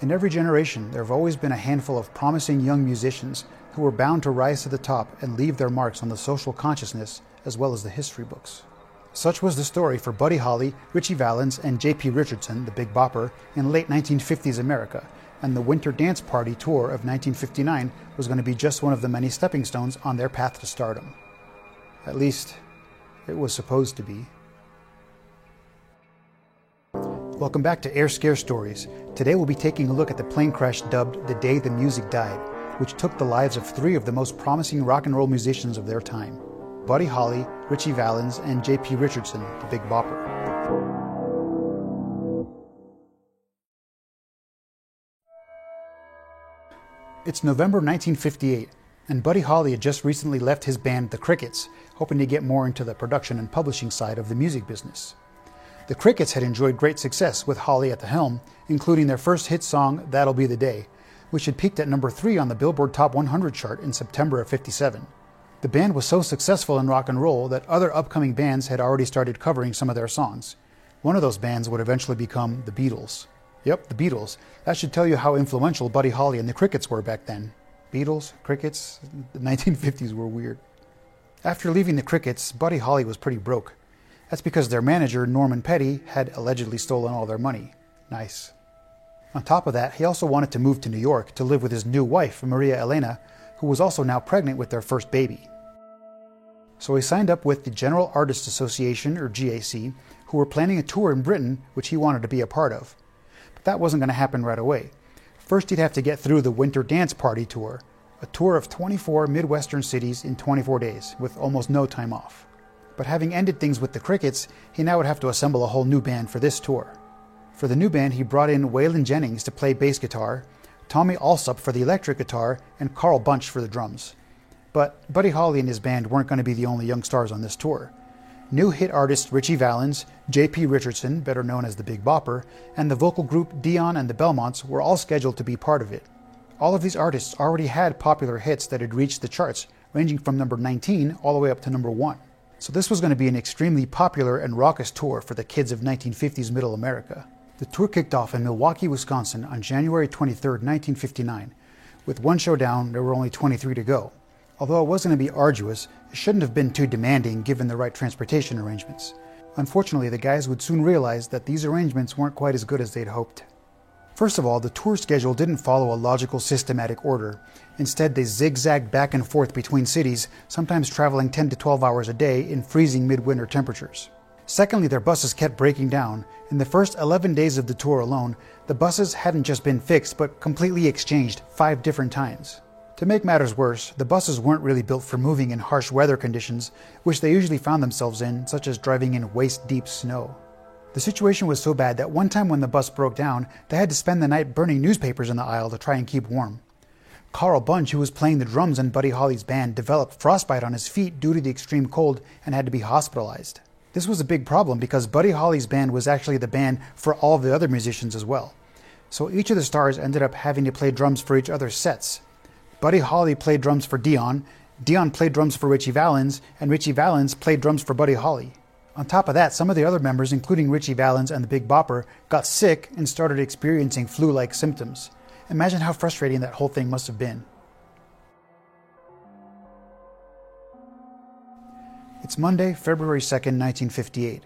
In every generation, there have always been a handful of promising young musicians who were bound to rise to the top and leave their marks on the social consciousness as well as the history books. Such was the story for Buddy Holly, Ritchie Valens, and J.P. Richardson, the Big Bopper, in late 1950s America, and the Winter Dance Party tour of 1959 was going to be just one of the many stepping stones on their path to stardom. At least, it was supposed to be. Welcome back to Air Scare Stories. Today we'll be taking a look at the plane crash dubbed The Day the Music Died, which took the lives of three of the most promising rock and roll musicians of their time Buddy Holly, Ritchie Valens, and J.P. Richardson, the Big Bopper. It's November 1958, and Buddy Holly had just recently left his band The Crickets, hoping to get more into the production and publishing side of the music business. The Crickets had enjoyed great success with Holly at the helm, including their first hit song, That'll Be the Day, which had peaked at number 3 on the Billboard Top 100 chart in September of 57. The band was so successful in rock and roll that other upcoming bands had already started covering some of their songs. One of those bands would eventually become the Beatles. Yep, the Beatles. That should tell you how influential Buddy Holly and the Crickets were back then. Beatles, Crickets, the 1950s were weird. After leaving the Crickets, Buddy Holly was pretty broke. That's because their manager, Norman Petty, had allegedly stolen all their money. Nice. On top of that, he also wanted to move to New York to live with his new wife, Maria Elena, who was also now pregnant with their first baby. So he signed up with the General Artists Association, or GAC, who were planning a tour in Britain, which he wanted to be a part of. But that wasn't going to happen right away. First, he'd have to get through the Winter Dance Party Tour, a tour of 24 Midwestern cities in 24 days, with almost no time off but having ended things with the Crickets, he now would have to assemble a whole new band for this tour. For the new band, he brought in Waylon Jennings to play bass guitar, Tommy Allsup for the electric guitar, and Carl Bunch for the drums. But Buddy Holly and his band weren't going to be the only young stars on this tour. New hit artists Ritchie Valens, J.P. Richardson, better known as the Big Bopper, and the vocal group Dion and the Belmonts were all scheduled to be part of it. All of these artists already had popular hits that had reached the charts, ranging from number 19 all the way up to number 1. So this was going to be an extremely popular and raucous tour for the kids of 1950s Middle America. The tour kicked off in Milwaukee, Wisconsin on January 23, 1959. With one show down, there were only 23 to go. Although it was going to be arduous, it shouldn't have been too demanding given the right transportation arrangements. Unfortunately, the guys would soon realize that these arrangements weren't quite as good as they'd hoped. First of all, the tour schedule didn't follow a logical, systematic order. Instead, they zigzagged back and forth between cities, sometimes traveling 10 to 12 hours a day in freezing midwinter temperatures. Secondly, their buses kept breaking down. In the first 11 days of the tour alone, the buses hadn't just been fixed, but completely exchanged five different times. To make matters worse, the buses weren't really built for moving in harsh weather conditions, which they usually found themselves in, such as driving in waist deep snow. The situation was so bad that one time when the bus broke down, they had to spend the night burning newspapers in the aisle to try and keep warm. Carl Bunch, who was playing the drums in Buddy Holly's band, developed frostbite on his feet due to the extreme cold and had to be hospitalized. This was a big problem because Buddy Holly's band was actually the band for all the other musicians as well. So each of the stars ended up having to play drums for each other's sets. Buddy Holly played drums for Dion, Dion played drums for Ritchie Valens, and Ritchie Valens played drums for Buddy Holly. On top of that, some of the other members, including Ritchie Valens and the Big Bopper, got sick and started experiencing flu like symptoms. Imagine how frustrating that whole thing must have been. It's Monday, February 2nd, 1958.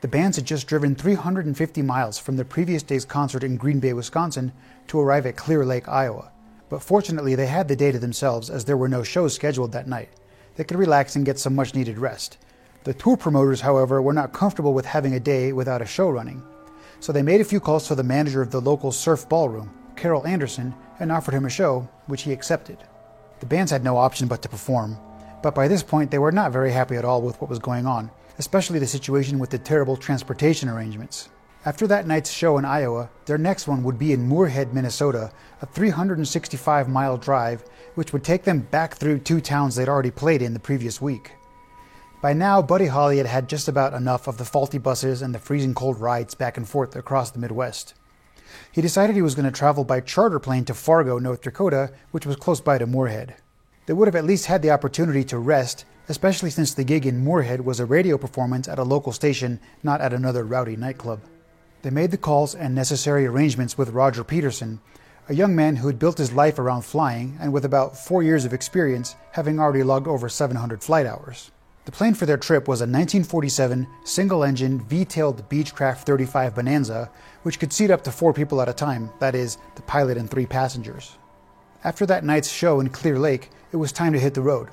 The bands had just driven 350 miles from the previous day's concert in Green Bay, Wisconsin, to arrive at Clear Lake, Iowa. But fortunately, they had the day to themselves as there were no shows scheduled that night. They could relax and get some much needed rest. The tour promoters, however, were not comfortable with having a day without a show running. So they made a few calls to the manager of the local surf ballroom, Carroll Anderson, and offered him a show, which he accepted. The bands had no option but to perform, but by this point they were not very happy at all with what was going on, especially the situation with the terrible transportation arrangements. After that night's show in Iowa, their next one would be in Moorhead, Minnesota, a 365 mile drive, which would take them back through two towns they'd already played in the previous week. By now, Buddy Holly had had just about enough of the faulty buses and the freezing cold rides back and forth across the Midwest. He decided he was going to travel by charter plane to Fargo, North Dakota, which was close by to Moorhead. They would have at least had the opportunity to rest, especially since the gig in Moorhead was a radio performance at a local station, not at another rowdy nightclub. They made the calls and necessary arrangements with Roger Peterson, a young man who had built his life around flying and with about four years of experience, having already logged over 700 flight hours. The plane for their trip was a 1947 single engine V tailed Beechcraft 35 Bonanza, which could seat up to four people at a time that is, the pilot and three passengers. After that night's show in Clear Lake, it was time to hit the road.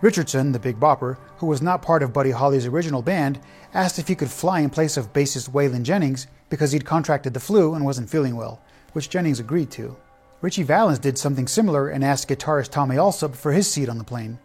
Richardson, the big bopper, who was not part of Buddy Holly's original band, asked if he could fly in place of bassist Waylon Jennings because he'd contracted the flu and wasn't feeling well which Jennings agreed to. Ritchie Valens did something similar and asked guitarist Tommy Allsup for his seat on the plane.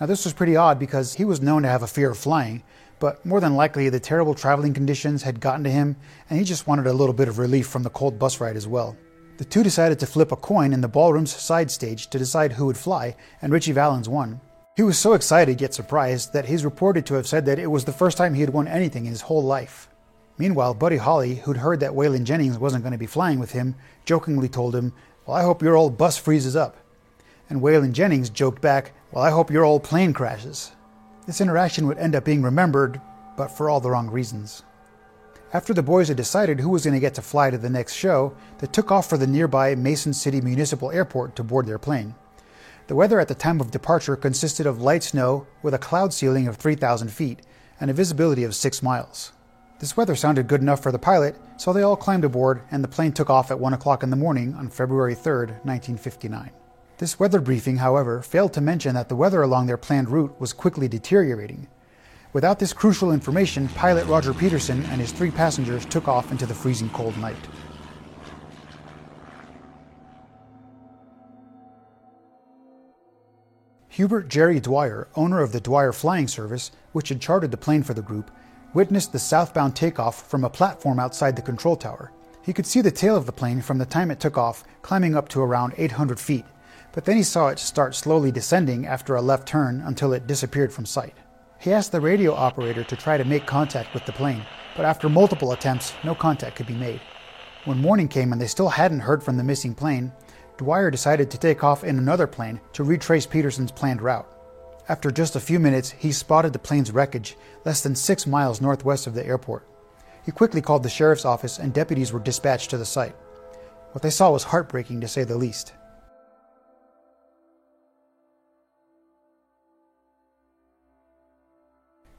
Now, this was pretty odd because he was known to have a fear of flying, but more than likely the terrible traveling conditions had gotten to him and he just wanted a little bit of relief from the cold bus ride as well. The two decided to flip a coin in the ballroom's side stage to decide who would fly, and Ritchie Valens won. He was so excited yet surprised that he's reported to have said that it was the first time he had won anything in his whole life. Meanwhile, Buddy Holly, who'd heard that Waylon Jennings wasn't going to be flying with him, jokingly told him, Well, I hope your old bus freezes up. And Waylon Jennings joked back, Well, I hope your old plane crashes. This interaction would end up being remembered, but for all the wrong reasons. After the boys had decided who was going to get to fly to the next show, they took off for the nearby Mason City Municipal Airport to board their plane. The weather at the time of departure consisted of light snow with a cloud ceiling of 3,000 feet and a visibility of 6 miles. This weather sounded good enough for the pilot, so they all climbed aboard and the plane took off at 1 o'clock in the morning on February 3, 1959. This weather briefing, however, failed to mention that the weather along their planned route was quickly deteriorating. Without this crucial information, pilot Roger Peterson and his three passengers took off into the freezing cold night. Hubert Jerry Dwyer, owner of the Dwyer Flying Service, which had chartered the plane for the group, witnessed the southbound takeoff from a platform outside the control tower. He could see the tail of the plane from the time it took off, climbing up to around 800 feet, but then he saw it start slowly descending after a left turn until it disappeared from sight. He asked the radio operator to try to make contact with the plane, but after multiple attempts, no contact could be made. When morning came and they still hadn't heard from the missing plane, Dwyer decided to take off in another plane to retrace Peterson's planned route. After just a few minutes, he spotted the plane's wreckage less than six miles northwest of the airport. He quickly called the sheriff's office and deputies were dispatched to the site. What they saw was heartbreaking to say the least.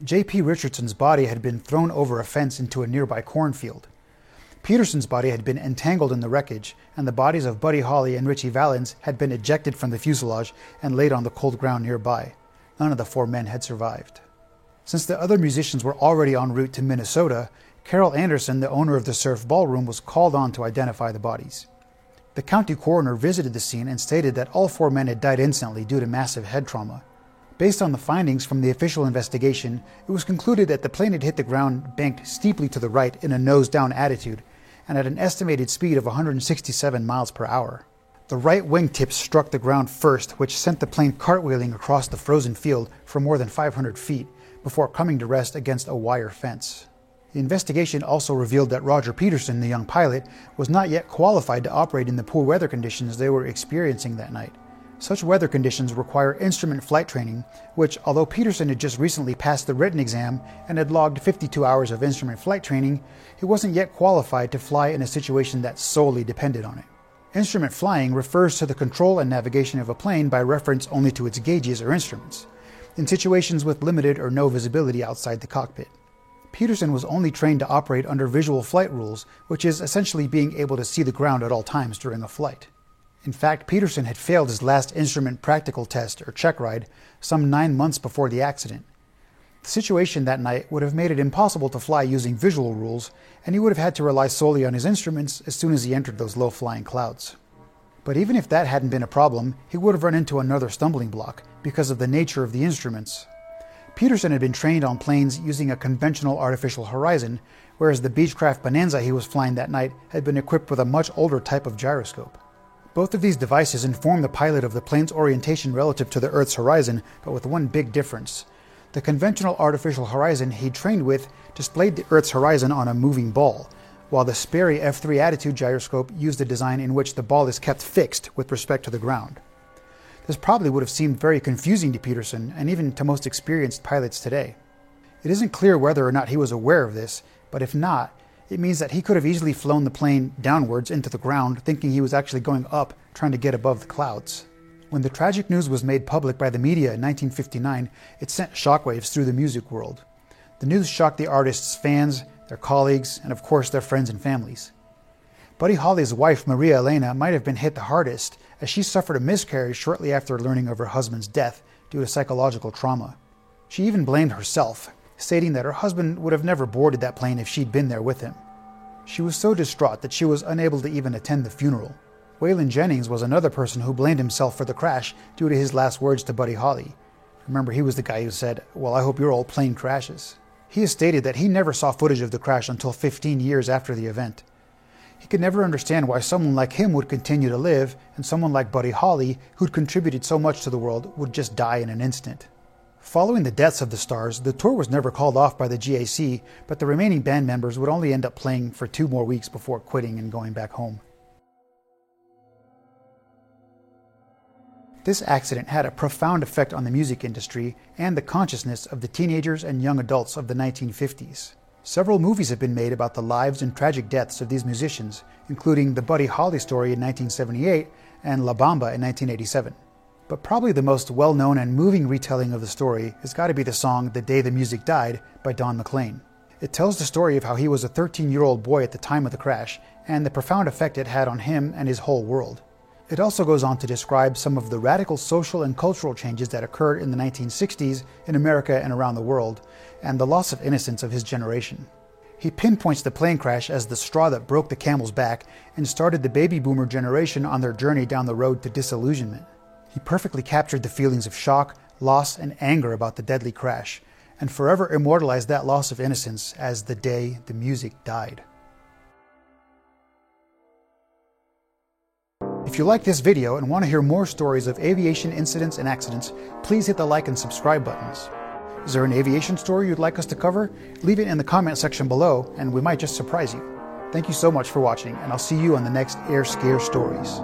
J.P. Richardson's body had been thrown over a fence into a nearby cornfield. Peterson's body had been entangled in the wreckage, and the bodies of Buddy Holly and Ritchie Valens had been ejected from the fuselage and laid on the cold ground nearby none of the four men had survived. Since the other musicians were already en route to Minnesota, Carroll Anderson, the owner of the Surf Ballroom, was called on to identify the bodies. The county coroner visited the scene and stated that all four men had died instantly due to massive head trauma. Based on the findings from the official investigation, it was concluded that the plane had hit the ground banked steeply to the right in a nose down attitude and at an estimated speed of 167 miles per hour. The right wing wingtip struck the ground first, which sent the plane cartwheeling across the frozen field for more than 500 feet before coming to rest against a wire fence. The investigation also revealed that Roger Peterson, the young pilot, was not yet qualified to operate in the poor weather conditions they were experiencing that night. Such weather conditions require instrument flight training, which, although Peterson had just recently passed the written exam and had logged 52 hours of instrument flight training, he wasn't yet qualified to fly in a situation that solely depended on it. Instrument flying refers to the control and navigation of a plane by reference only to its gauges or instruments, in situations with limited or no visibility outside the cockpit. Peterson was only trained to operate under visual flight rules, which is essentially being able to see the ground at all times during a flight. In fact, Peterson had failed his last instrument practical test or check ride some nine months before the accident, the situation that night would have made it impossible to fly using visual rules, and he would have had to rely solely on his instruments as soon as he entered those low flying clouds. But even if that hadn't been a problem, he would have run into another stumbling block because of the nature of the instruments. Peterson had been trained on planes using a conventional artificial horizon, whereas the Beechcraft Bonanza he was flying that night had been equipped with a much older type of gyroscope. Both of these devices inform the pilot of the plane's orientation relative to the Earth's horizon, but with one big difference. The conventional artificial horizon he trained with displayed the Earth's horizon on a moving ball, while the Sperry F3 Attitude gyroscope used a design in which the ball is kept fixed with respect to the ground. This probably would have seemed very confusing to Peterson and even to most experienced pilots today. It isn't clear whether or not he was aware of this, but if not, It means that he could have easily flown the plane downwards into the ground, thinking he was actually going up, trying to get above the clouds. When the tragic news was made public by the media in 1959, it sent shockwaves through the music world. The news shocked the artist's fans, their colleagues, and of course their friends and families. Buddy Holly's wife, Maria Elena, might have been hit the hardest, as she suffered a miscarriage shortly after learning of her husband's death due to psychological trauma. She even blamed herself, stating that her husband would have never boarded that plane if she'd been there with him. She was so distraught that she was unable to even attend the funeral. Waylon Jennings was another person who blamed himself for the crash due to his last words to Buddy Holly. Remember, he was the guy who said, Well, I hope your old plane crashes. He has stated that he never saw footage of the crash until 15 years after the event. He could never understand why someone like him would continue to live and someone like Buddy Holly, who'd contributed so much to the world, would just die in an instant. Following the deaths of the stars, the tour was never called off by the GAC, but the remaining band members would only end up playing for two more weeks before quitting and going back home. This accident had a profound effect on the music industry and the consciousness of the teenagers and young adults of the 1950s. Several movies have been made about the lives and tragic deaths of these musicians, including the Buddy Holly story in 1978 and La Bamba in 1987. But probably the most well known and moving retelling of the story has got to be the song The Day the Music Died by Don McLean. It tells the story of how he was a 13 year old boy at the time of the crash and the profound effect it had on him and his whole world. It also goes on to describe some of the radical social and cultural changes that occurred in the 1960s in America and around the world, and the loss of innocence of his generation. He pinpoints the plane crash as the straw that broke the camel's back and started the baby boomer generation on their journey down the road to disillusionment. He perfectly captured the feelings of shock, loss, and anger about the deadly crash, and forever immortalized that loss of innocence as the day the music died. If you like this video and want to hear more stories of aviation incidents and accidents, please hit the like and subscribe buttons. Is there an aviation story you'd like us to cover? Leave it in the comment section below and we might just surprise you. Thank you so much for watching and I'll see you on the next Air Scare Stories.